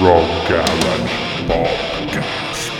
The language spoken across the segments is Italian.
Rock Garage Podcast.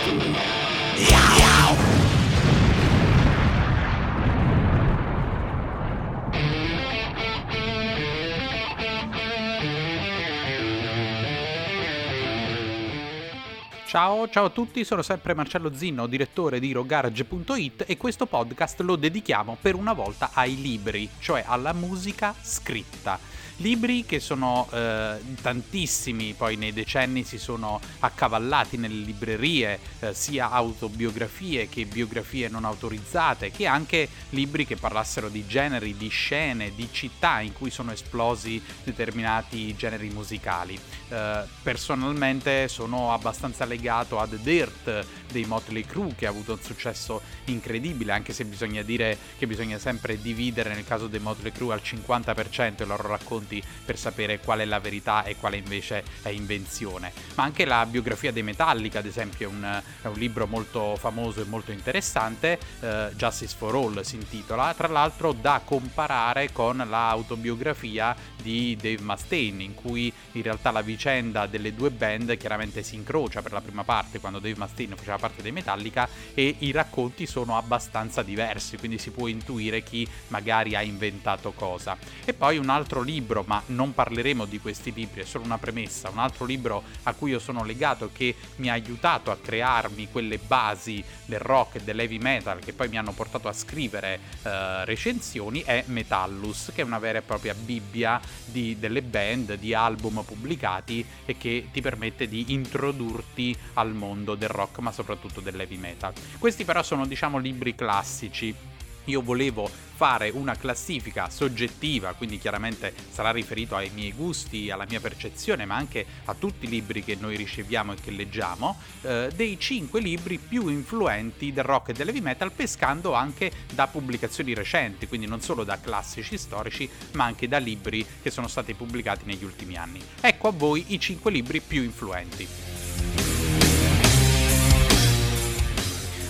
Ciao, ciao a tutti, sono sempre Marcello Zinno, direttore di rogarage.it e questo podcast lo dedichiamo per una volta ai libri, cioè alla musica scritta. Libri che sono eh, tantissimi, poi nei decenni si sono accavallati nelle librerie, eh, sia autobiografie che biografie non autorizzate, che anche libri che parlassero di generi, di scene, di città in cui sono esplosi determinati generi musicali. Eh, personalmente sono abbastanza legato ad Dirt dei Motley Crue che ha avuto un successo incredibile, anche se bisogna dire che bisogna sempre dividere nel caso dei Motley Crue al 50% i loro racconti per sapere qual è la verità e quale invece è invenzione. Ma anche la biografia dei Metallica, ad esempio, è un, è un libro molto famoso e molto interessante, eh, Justice for All si intitola, tra l'altro da comparare con l'autobiografia di Dave Mustaine, in cui in realtà la vicenda delle due band chiaramente si incrocia per la prima parte, quando Dave Mustaine faceva parte dei Metallica, e i racconti sono abbastanza diversi, quindi si può intuire chi magari ha inventato cosa. E poi un altro libro, ma non parleremo di questi libri, è solo una premessa, un altro libro a cui io sono legato che mi ha aiutato a crearmi quelle basi del rock e dell'heavy metal che poi mi hanno portato a scrivere eh, recensioni è Metallus, che è una vera e propria bibbia di, delle band, di album pubblicati e che ti permette di introdurti al mondo del rock ma soprattutto dell'heavy metal. Questi però sono diciamo libri classici io volevo fare una classifica soggettiva, quindi chiaramente sarà riferito ai miei gusti, alla mia percezione, ma anche a tutti i libri che noi riceviamo e che leggiamo, eh, dei 5 libri più influenti del rock e dell'heavy metal, pescando anche da pubblicazioni recenti, quindi non solo da classici storici, ma anche da libri che sono stati pubblicati negli ultimi anni. Ecco a voi i 5 libri più influenti.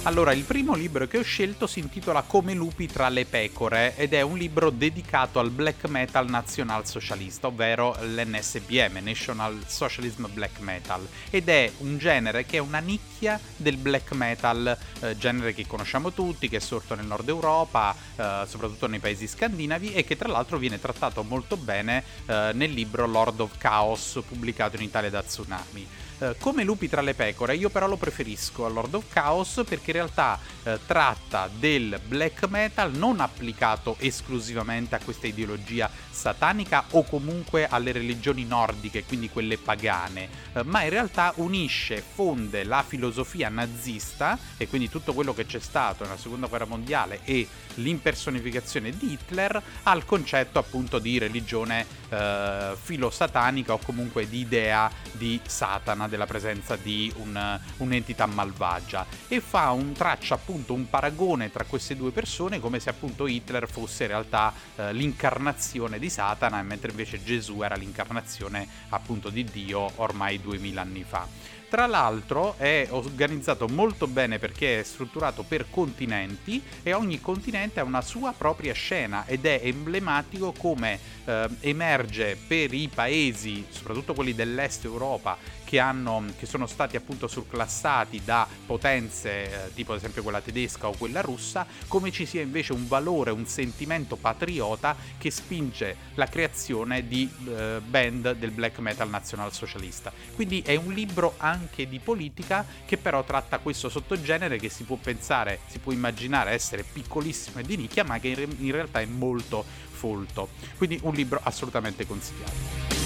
Allora, il primo libro che ho scelto si intitola Come lupi tra le pecore ed è un libro dedicato al black metal nazionalsocialista, ovvero l'NSBM, National Socialism Black Metal, ed è un genere che è una nicchia del black metal, eh, genere che conosciamo tutti, che è sorto nel nord Europa, eh, soprattutto nei paesi scandinavi e che tra l'altro viene trattato molto bene eh, nel libro Lord of Chaos pubblicato in Italia da Tsunami. Eh, come Lupi tra le pecore, io però lo preferisco a Lord of Chaos perché in realtà eh, tratta del black metal non applicato esclusivamente a questa ideologia satanica o comunque alle religioni nordiche, quindi quelle pagane, eh, ma in realtà unisce, fonde la filosofia nazista e quindi tutto quello che c'è stato nella seconda guerra mondiale e l'impersonificazione di Hitler al concetto appunto di religione eh, filosatanica o comunque di idea di Satana, della presenza di un, un'entità malvagia e fa un traccia appunto un paragone tra queste due persone come se appunto Hitler fosse in realtà eh, l'incarnazione di Satana mentre invece Gesù era l'incarnazione appunto di Dio ormai duemila anni fa. Tra l'altro è organizzato molto bene perché è strutturato per continenti e ogni continente ha una sua propria scena ed è emblematico come eh, emerge per i paesi, soprattutto quelli dell'est Europa, che, hanno, che sono stati appunto surclassati da potenze eh, tipo ad esempio quella tedesca o quella russa, come ci sia invece un valore, un sentimento patriota che spinge la creazione di eh, band del black metal nazionalsocialista. Quindi è un libro anche di politica che però tratta questo sottogenere che si può pensare, si può immaginare essere piccolissimo e di nicchia, ma che in, in realtà è molto folto. Quindi un libro assolutamente consigliato.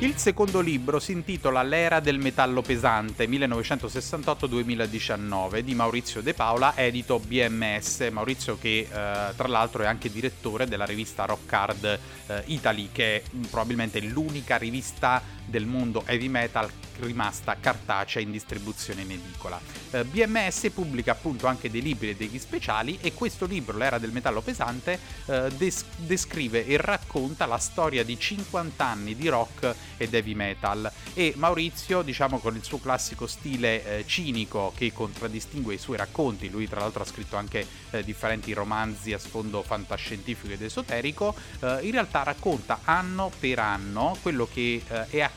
Il secondo libro si intitola L'era del metallo pesante 1968-2019 di Maurizio De Paola, edito BMS. Maurizio che eh, tra l'altro è anche direttore della rivista Rock Hard eh, Italy, che è probabilmente l'unica rivista del mondo heavy metal rimasta cartacea in distribuzione in edicola. Eh, BMS pubblica appunto anche dei libri e degli speciali e questo libro, L'era del metallo pesante, eh, des- descrive e racconta la storia di 50 anni di rock ed heavy metal e Maurizio, diciamo con il suo classico stile eh, cinico che contraddistingue i suoi racconti, lui tra l'altro ha scritto anche eh, differenti romanzi a sfondo fantascientifico ed esoterico, in realtà racconta anno per anno quello che è accaduto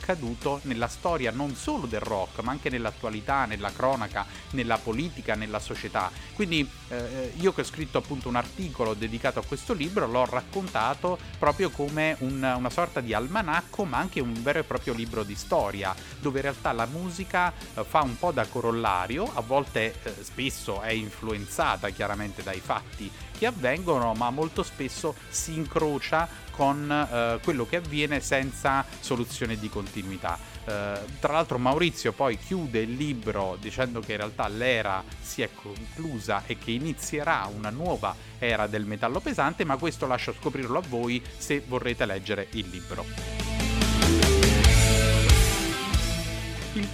nella storia non solo del rock, ma anche nell'attualità, nella cronaca, nella politica, nella società. Quindi eh, io che ho scritto appunto un articolo dedicato a questo libro l'ho raccontato proprio come un, una sorta di almanacco, ma anche un vero e proprio libro di storia, dove in realtà la musica eh, fa un po' da corollario, a volte eh, spesso è influenzata chiaramente dai fatti che avvengono, ma molto spesso si incrocia con eh, quello che avviene senza soluzione di continuità. Eh, tra l'altro Maurizio poi chiude il libro dicendo che in realtà l'era si è conclusa e che inizierà una nuova era del metallo pesante, ma questo lascio scoprirlo a voi se vorrete leggere il libro.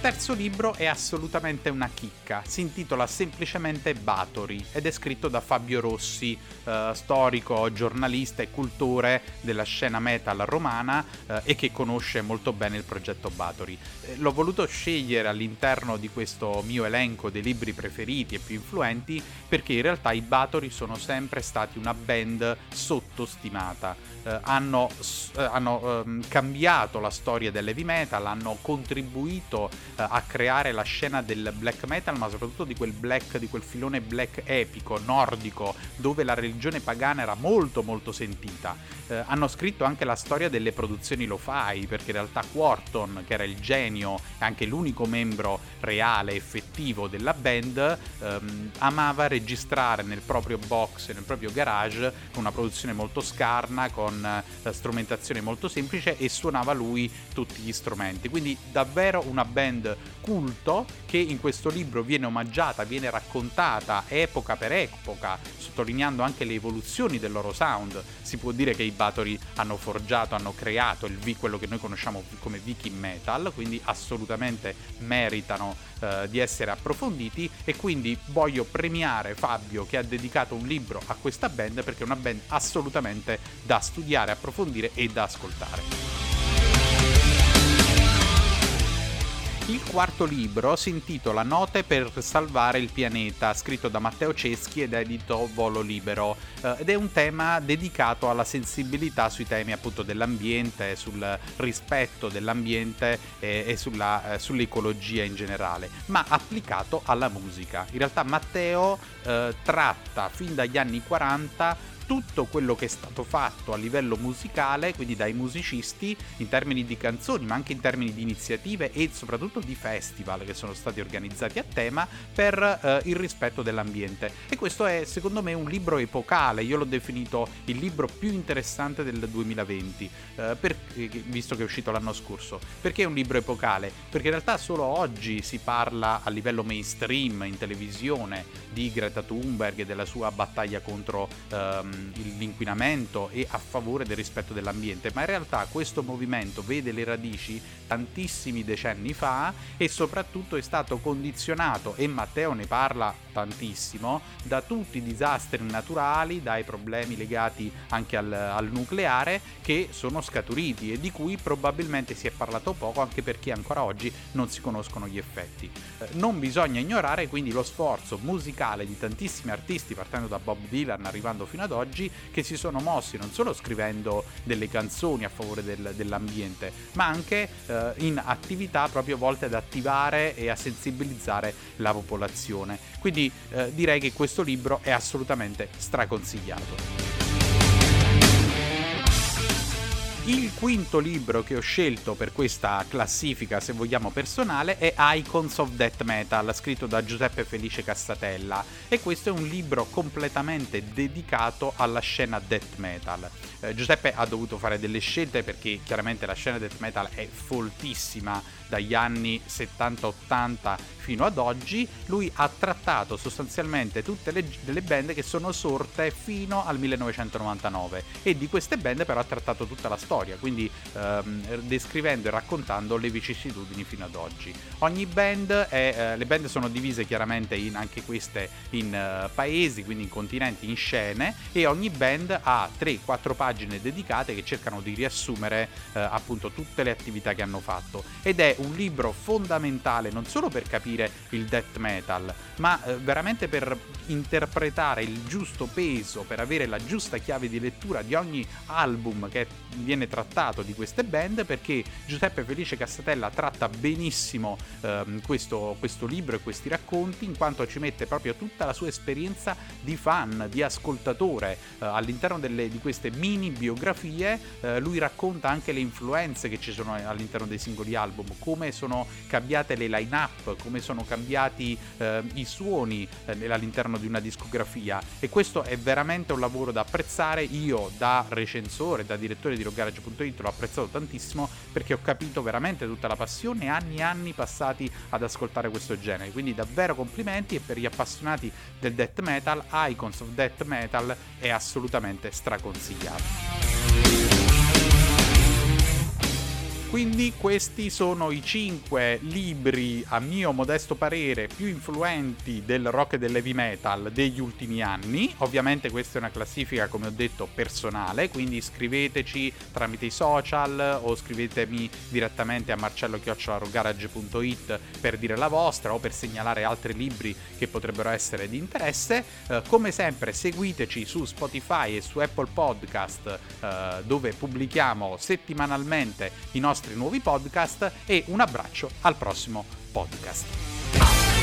Terzo libro è assolutamente una chicca, si intitola semplicemente Batori ed è scritto da Fabio Rossi, eh, storico, giornalista e cultore della scena metal romana eh, e che conosce molto bene il progetto Batori. Eh, l'ho voluto scegliere all'interno di questo mio elenco dei libri preferiti e più influenti perché in realtà i Batori sono sempre stati una band sottostimata. Eh, hanno, eh, hanno ehm, cambiato la storia dell'heavy metal, hanno contribuito a creare la scena del black metal, ma soprattutto di quel black, di quel filone black epico, nordico, dove la religione pagana era molto molto sentita. Eh, hanno scritto anche la storia delle produzioni lo-fi, perché in realtà Quarton, che era il genio e anche l'unico membro reale, effettivo della band, ehm, amava registrare nel proprio box, nel proprio garage, con una produzione molto scarna, con eh, strumentazione molto semplice e suonava lui tutti gli strumenti. Quindi davvero una band culto che in questo libro viene omaggiata, viene raccontata epoca per epoca, sottolineando anche le evoluzioni del loro sound. Si può dire che i Bathory hanno forgiato, hanno creato il v, quello che noi conosciamo come Viking Metal, quindi assolutamente meritano eh, di essere approfonditi e quindi voglio premiare Fabio che ha dedicato un libro a questa band perché è una band assolutamente da studiare, approfondire e da ascoltare. Il quarto libro si intitola Note per salvare il pianeta, scritto da Matteo Ceschi ed edito Volo Libero, eh, ed è un tema dedicato alla sensibilità sui temi appunto dell'ambiente, sul rispetto dell'ambiente e, sulla, eh, sull'ecologia in generale, ma applicato alla musica. In realtà Matteo eh, tratta fin dagli anni 40 tutto quello che è stato fatto a livello musicale, quindi dai musicisti, in termini di canzoni, ma anche in termini di iniziative e soprattutto di festival che sono stati organizzati a tema per eh, il rispetto dell'ambiente. E questo è secondo me un libro epocale, io l'ho definito il libro più interessante del 2020, eh, per, visto che è uscito l'anno scorso. Perché è un libro epocale? Perché in realtà solo oggi si parla a livello mainstream, in televisione, di Greta Thunberg e della sua battaglia contro ehm, l'inquinamento e a favore del rispetto dell'ambiente, ma in realtà questo movimento vede le radici tantissimi decenni fa e soprattutto è stato condizionato, e Matteo ne parla tantissimo, da tutti i disastri naturali, dai problemi legati anche al, al nucleare che sono scaturiti e di cui probabilmente si è parlato poco anche perché ancora oggi non si conoscono gli effetti. Eh, non bisogna ignorare quindi lo sforzo musicale di tantissimi artisti partendo da Bob Dylan arrivando fino ad oggi oggi che si sono mossi non solo scrivendo delle canzoni a favore del, dell'ambiente, ma anche eh, in attività proprio volte ad attivare e a sensibilizzare la popolazione. Quindi eh, direi che questo libro è assolutamente straconsigliato. Il quinto libro che ho scelto per questa classifica, se vogliamo, personale è Icons of Death Metal, scritto da Giuseppe Felice Cassatella e questo è un libro completamente dedicato alla scena death metal. Eh, Giuseppe ha dovuto fare delle scelte perché chiaramente la scena death metal è foltissima dagli anni 70-80 fino ad oggi, lui ha trattato sostanzialmente tutte le, le band che sono sorte fino al 1999 e di queste band però ha trattato tutta la storia quindi ehm, descrivendo e raccontando le vicissitudini fino ad oggi. Ogni band è, eh, le band sono divise chiaramente in, anche queste in uh, paesi, quindi in continenti, in scene e ogni band ha 3-4 pagine dedicate che cercano di riassumere uh, appunto tutte le attività che hanno fatto ed è un libro fondamentale non solo per capire il death metal, ma uh, veramente per interpretare il giusto peso, per avere la giusta chiave di lettura di ogni album che viene trattato di queste band perché Giuseppe Felice Cassatella tratta benissimo ehm, questo, questo libro e questi racconti in quanto ci mette proprio tutta la sua esperienza di fan, di ascoltatore eh, all'interno delle, di queste mini biografie eh, lui racconta anche le influenze che ci sono all'interno dei singoli album come sono cambiate le line up come sono cambiati eh, i suoni eh, all'interno di una discografia. E questo è veramente un lavoro da apprezzare. Io da recensore da direttore di rockgarage.it l'ho apprezzato tantissimo perché ho capito veramente tutta la passione e anni e anni passati ad ascoltare questo genere. Quindi davvero complimenti e per gli appassionati del death metal Icons of Death Metal è assolutamente straconsigliato quindi questi sono i 5 libri, a mio modesto parere, più influenti del rock e dell'heavy metal degli ultimi anni. Ovviamente questa è una classifica, come ho detto, personale, quindi scriveteci tramite i social o scrivetemi direttamente a marcello-garage.it per dire la vostra o per segnalare altri libri che potrebbero essere di interesse. Eh, come sempre seguiteci su Spotify e su Apple Podcast eh, dove pubblichiamo settimanalmente i nostri nuovi podcast e un abbraccio al prossimo podcast.